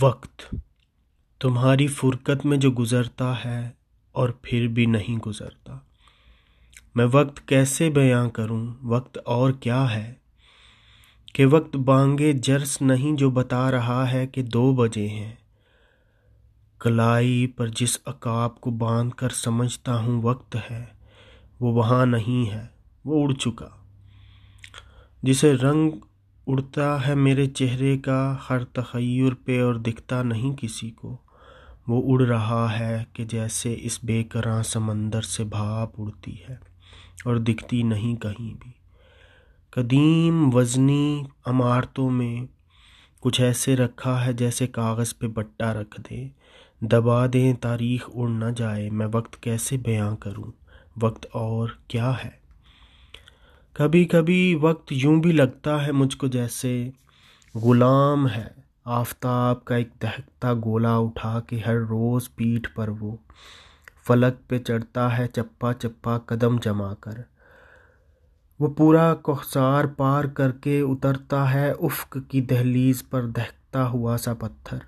وقت۔ تمہاری فرقت میں جو گزرتا ہے اور پھر بھی نہیں گزرتا۔ میں وقت کیسے بیاں کروں؟ وقت اور کیا ہے؟ کہ وقت بانگے جرس نہیں جو بتا رہا ہے کہ دو بجے ہیں۔ کلائی پر جس عقاب کو باندھ کر سمجھتا ہوں وقت ہے، وہ وہاں نہیں ہے، وہ اڑ چکا۔ جسے رنگ اڑتا ہے میرے چہرے کا، ہر تخیر پہ اور دکھتا نہیں کسی کو۔ وہ اڑ رہا ہے کہ جیسے اس بے کراں سمندر سے بھاپ اڑتی ہے اور دکھتی نہیں کہیں بھی۔ قدیم وزنی عمارتوں میں کچھ ایسے رکھا ہے جیسے کاغذ پہ بٹا رکھ دے۔ دبا دیں تاریخ اڑ نہ جائے، میں وقت کیسے بیاں کروں؟ وقت اور کیا ہے؟ کبھی کبھی وقت یوں بھی لگتا ہے مجھ کو جیسے غلام ہے۔ آفتاب کا ایک دہکتا گولا اٹھا کے ہر روز پیٹھ پر وہ فلک پہ چڑھتا ہے چپا چپا قدم جما کر۔ وہ پورا کوہسار پار کر کے اترتا ہے، افق کی دہلیز پر دہکتا ہوا سا پتھر۔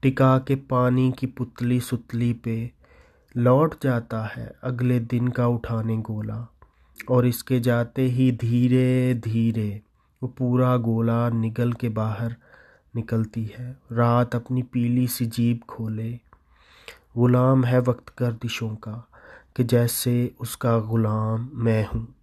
ٹکا کے پانی کی پتلی ستلی پہ لوٹ جاتا ہے اگلے دن کا اٹھانے گولا۔ اور اس کے جاتے ہی دھیرے دھیرے وہ پورا گولا نگل کے باہر نکلتی ہے۔ رات اپنی پیلی سی جیب کھولے۔ غلام ہے وقت گردشوں کا کہ جیسے اس کا غلام میں ہوں۔